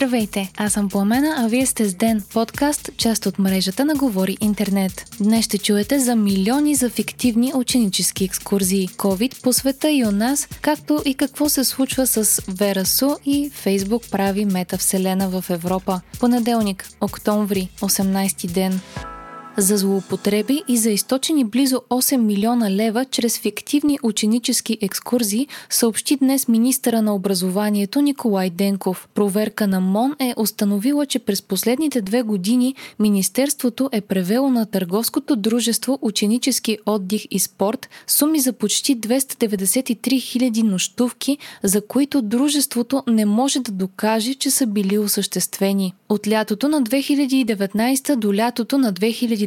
Здравейте, аз съм Пламена, а вие сте с Ден, подкаст, част от мрежата на Говори Интернет. Днес ще чуете за милиони за фиктивни ученически екскурзии, COVID по света и у нас, както и какво се случва с Верасу и Фейсбук прави метавселена в Европа. Понеделник, октомври, 18 ден за злоупотреби и за източени близо 8 милиона лева чрез фиктивни ученически екскурзии, съобщи днес министъра на образованието Николай Денков. Проверка на МОН е установила, че през последните две години Министерството е превело на търговското дружество Ученически отдих и спорт суми за почти 293 хиляди нощувки, за които дружеството не може да докаже, че са били осъществени. От лятото на 2019 до лятото на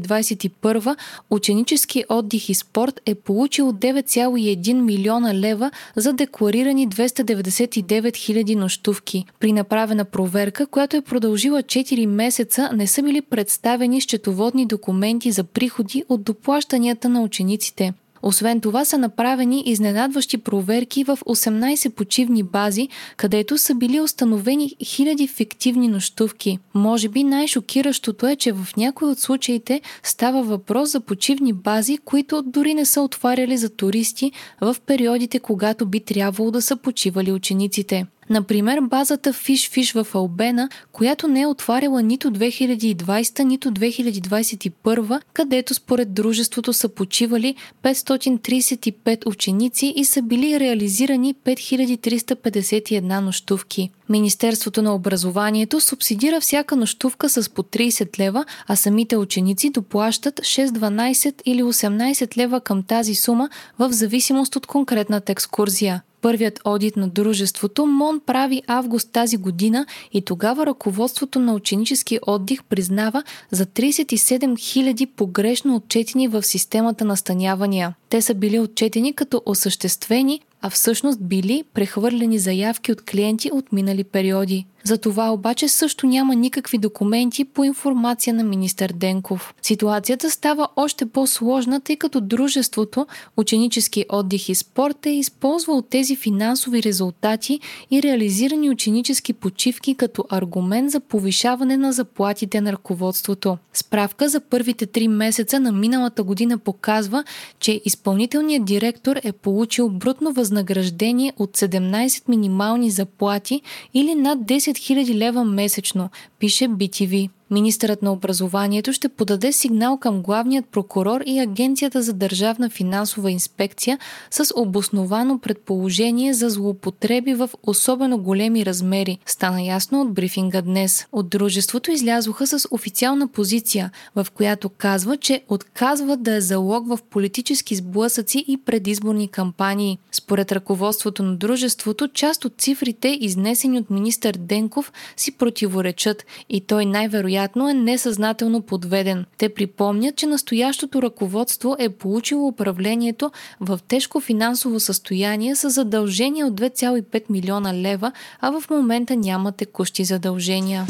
2021 ученически отдих и спорт е получил 9,1 милиона лева за декларирани 299 хиляди нощувки. При направена проверка, която е продължила 4 месеца, не са били представени счетоводни документи за приходи от доплащанията на учениците. Освен това са направени изненадващи проверки в 18 почивни бази, където са били установени хиляди фиктивни нощувки. Може би най-шокиращото е, че в някои от случаите става въпрос за почивни бази, които дори не са отваряли за туристи в периодите, когато би трябвало да са почивали учениците. Например, базата Fish Fish в Албена, която не е отваряла нито 2020, нито 2021, където според дружеството са почивали 535 ученици и са били реализирани 5351 нощувки. Министерството на образованието субсидира всяка нощувка с по 30 лева, а самите ученици доплащат 6, 12 или 18 лева към тази сума в зависимост от конкретната екскурзия първият одит на дружеството, МОН прави август тази година и тогава ръководството на ученически отдих признава за 37 000 погрешно отчетени в системата настанявания. Те са били отчетени като осъществени, а всъщност били прехвърлени заявки от клиенти от минали периоди. За това обаче също няма никакви документи по информация на министър Денков. Ситуацията става още по-сложна, тъй като дружеството Ученически отдих и спорт е използвал тези финансови резултати и реализирани ученически почивки като аргумент за повишаване на заплатите на ръководството. Справка за първите три месеца на миналата година показва, че изпълнителният директор е получил брутно възнаграждение от 17 минимални заплати или над 10 000 лева месечно, пише BTV. Министърът на образованието ще подаде сигнал към главният прокурор и Агенцията за държавна финансова инспекция с обосновано предположение за злоупотреби в особено големи размери. Стана ясно от брифинга днес. От дружеството излязоха с официална позиция, в която казва, че отказват да е залог в политически сблъсъци и предизборни кампании. Според ръководството на дружеството, част от цифрите, изнесени от министър Денков, си противоречат и той най-вероятно вероятно е несъзнателно подведен. Те припомнят, че настоящото ръководство е получило управлението в тежко финансово състояние с задължения от 2,5 милиона лева, а в момента няма текущи задължения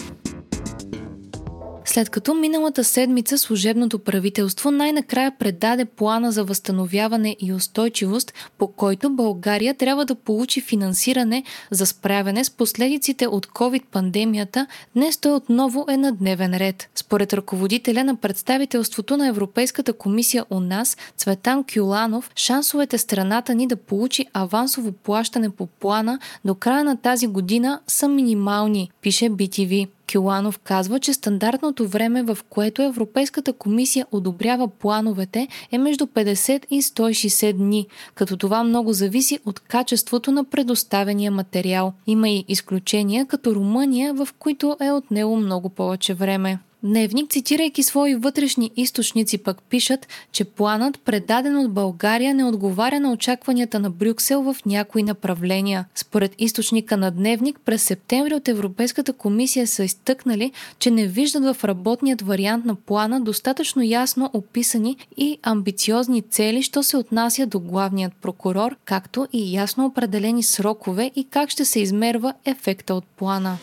след като миналата седмица служебното правителство най-накрая предаде плана за възстановяване и устойчивост, по който България трябва да получи финансиране за справяне с последиците от COVID-пандемията, днес той отново е на дневен ред. Според ръководителя на представителството на Европейската комисия у нас, Цветан Кюланов, шансовете страната ни да получи авансово плащане по плана до края на тази година са минимални, пише BTV. Кюланов казва, че стандартното време, в което Европейската комисия одобрява плановете е между 50 и 160 дни, като това много зависи от качеството на предоставения материал. Има и изключения, като Румъния, в които е отнело много повече време. Дневник, цитирайки свои вътрешни източници, пък пишат, че планът, предаден от България, не отговаря на очакванията на Брюксел в някои направления. Според източника на Дневник, през септември от Европейската комисия са изтъкнали, че не виждат в работният вариант на плана достатъчно ясно описани и амбициозни цели, що се отнася до главният прокурор, както и ясно определени срокове и как ще се измерва ефекта от плана.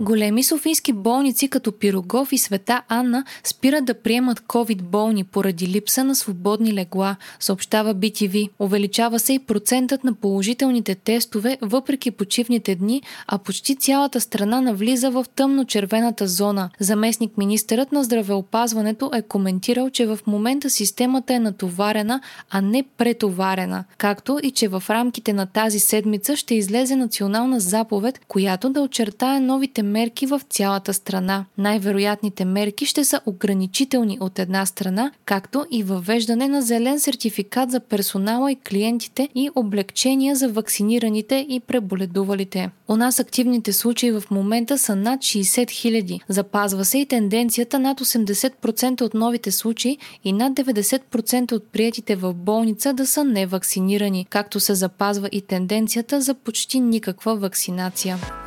Големи софийски болници като Пирогов и Света Анна спират да приемат COVID болни поради липса на свободни легла, съобщава BTV. Увеличава се и процентът на положителните тестове въпреки почивните дни, а почти цялата страна навлиза в тъмно-червената зона. Заместник министърът на здравеопазването е коментирал, че в момента системата е натоварена, а не претоварена, както и че в рамките на тази седмица ще излезе национална заповед, която да очертае новите мерки в цялата страна. Най-вероятните мерки ще са ограничителни от една страна, както и въвеждане на зелен сертификат за персонала и клиентите и облегчения за вакцинираните и преболедувалите. У нас активните случаи в момента са над 60 000. Запазва се и тенденцията над 80% от новите случаи и над 90% от приятите в болница да са невакцинирани, както се запазва и тенденцията за почти никаква вакцинация.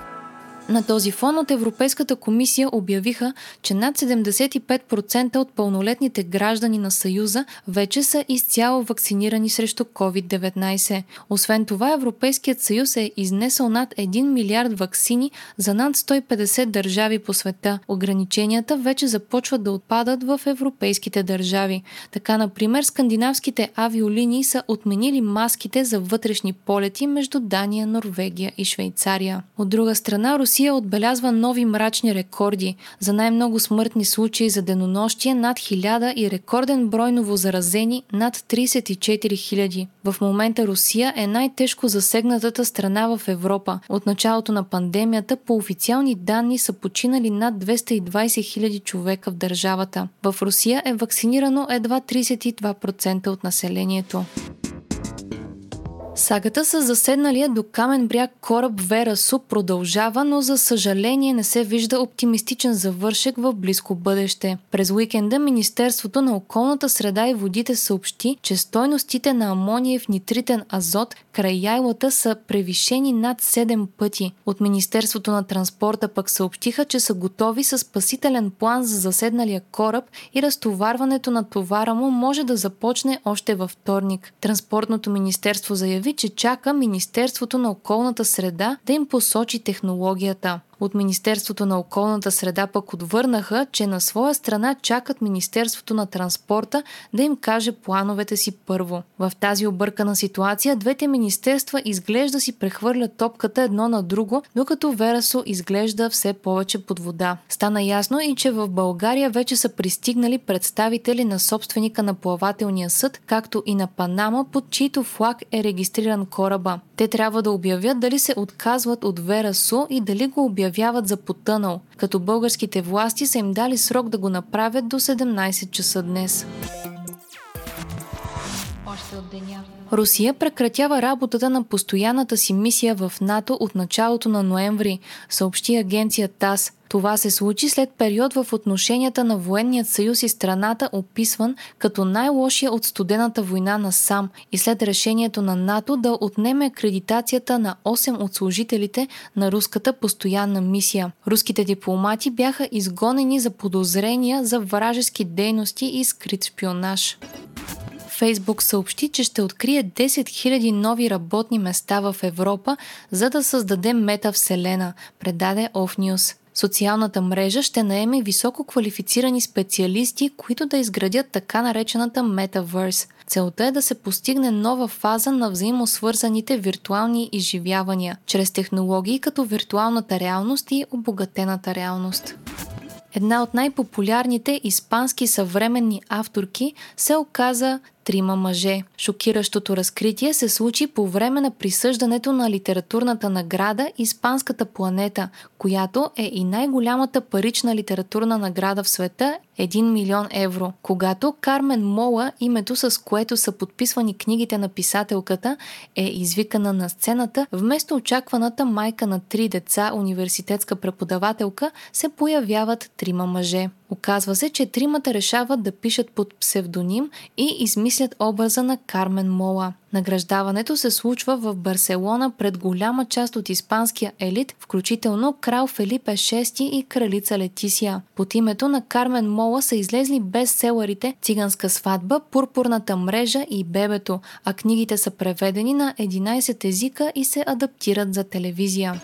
На този фон от Европейската комисия обявиха, че над 75% от пълнолетните граждани на Съюза вече са изцяло вакцинирани срещу COVID-19. Освен това, Европейският съюз е изнесъл над 1 милиард вакцини за над 150 държави по света. Ограниченията вече започват да отпадат в европейските държави. Така, например, скандинавските авиолинии са отменили маските за вътрешни полети между Дания, Норвегия и Швейцария. От друга страна, Русия Русия отбелязва нови мрачни рекорди за най-много смъртни случаи за денонощие над 1000 и рекорден брой новозаразени над 34 000. В момента Русия е най-тежко засегнатата страна в Европа. От началото на пандемията по официални данни са починали над 220 000 човека в държавата. В Русия е вакцинирано едва 32% от населението. Сагата с заседналия до камен бряг кораб Вера Су продължава, но за съжаление не се вижда оптимистичен завършек в близко бъдеще. През уикенда Министерството на околната среда и водите съобщи, че стойностите на амониев нитритен азот край яйлата са превишени над 7 пъти. От Министерството на транспорта пък съобщиха, че са готови с спасителен план за заседналия кораб и разтоварването на товара му може да започне още във вторник. Транспортното министерство заяви, заяви, че чака Министерството на околната среда да им посочи технологията. От Министерството на околната среда пък отвърнаха, че на своя страна чакат Министерството на транспорта да им каже плановете си първо. В тази объркана ситуация двете министерства изглежда си прехвърлят топката едно на друго, докато Верасо изглежда все повече под вода. Стана ясно и, че в България вече са пристигнали представители на собственика на плавателния съд, както и на Панама, под чийто флаг е регистриран кораба. Те трябва да обявят дали се отказват от Верасо и дали го обявят обявяват за потънал, като българските власти са им дали срок да го направят до 17 часа днес. Русия прекратява работата на постоянната си мисия в НАТО от началото на ноември, съобщи агенция ТАС. Това се случи след период в отношенията на военният съюз и страната, описван като най-лошия от студената война на сам и след решението на НАТО да отнеме акредитацията на 8 от служителите на руската постоянна мисия. Руските дипломати бяха изгонени за подозрения за вражески дейности и скрит шпионаж. Фейсбук съобщи, че ще открие 10 000 нови работни места в Европа, за да създаде метавселена, предаде Off News. Социалната мрежа ще наеме високо квалифицирани специалисти, които да изградят така наречената Metaverse. Целта е да се постигне нова фаза на взаимосвързаните виртуални изживявания, чрез технологии като виртуалната реалност и обогатената реалност. Една от най-популярните испански съвременни авторки се оказа трима мъже. Шокиращото разкритие се случи по време на присъждането на литературната награда Испанската планета, която е и най-голямата парична литературна награда в света 1 милион евро. Когато Кармен Мола, името с което са подписвани книгите на писателката, е извикана на сцената, вместо очакваната майка на три деца, университетска преподавателка, се появяват трима мъже. Оказва се, че тримата решават да пишат под псевдоним и измислят образа на Кармен Мола. Награждаването се случва в Барселона пред голяма част от испанския елит, включително крал Фелипе VI и кралица Летисия. Под името на Кармен Мола са излезли бестселърите Циганска сватба, Пурпурната мрежа и Бебето, а книгите са преведени на 11 езика и се адаптират за телевизия.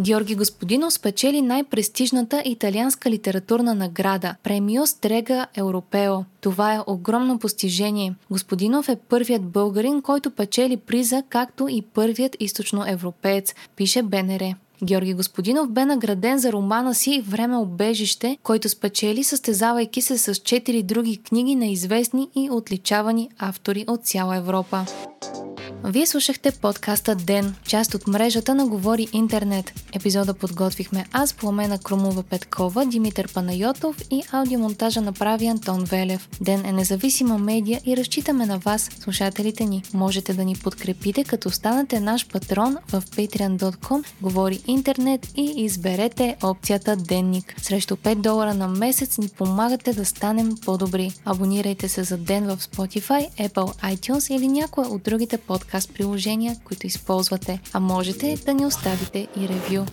Георги Господинов спечели най-престижната италианска литературна награда – Премио Стрега Европео. Това е огромно постижение. Господинов е първият българин, който печели приза, както и първият източноевропеец, пише БНР. Георги Господинов бе награден за романа си Време обежище, който спечели състезавайки се с четири други книги на известни и отличавани автори от цяла Европа. Вие слушахте подкаста Ден, част от мрежата на Говори Интернет. Епизода подготвихме аз, Пламена Крумова Петкова, Димитър Панайотов и аудиомонтажа направи Антон Велев. Ден е независима медия и разчитаме на вас, слушателите ни. Можете да ни подкрепите, като станете наш патрон в patreon.com, Говори Интернет и изберете опцията Денник. Срещу 5 долара на месец ни помагате да станем по-добри. Абонирайте се за Ден в Spotify, Apple iTunes или някоя от другите подкасти подкаст приложения, които използвате, а можете да ни оставите и ревю.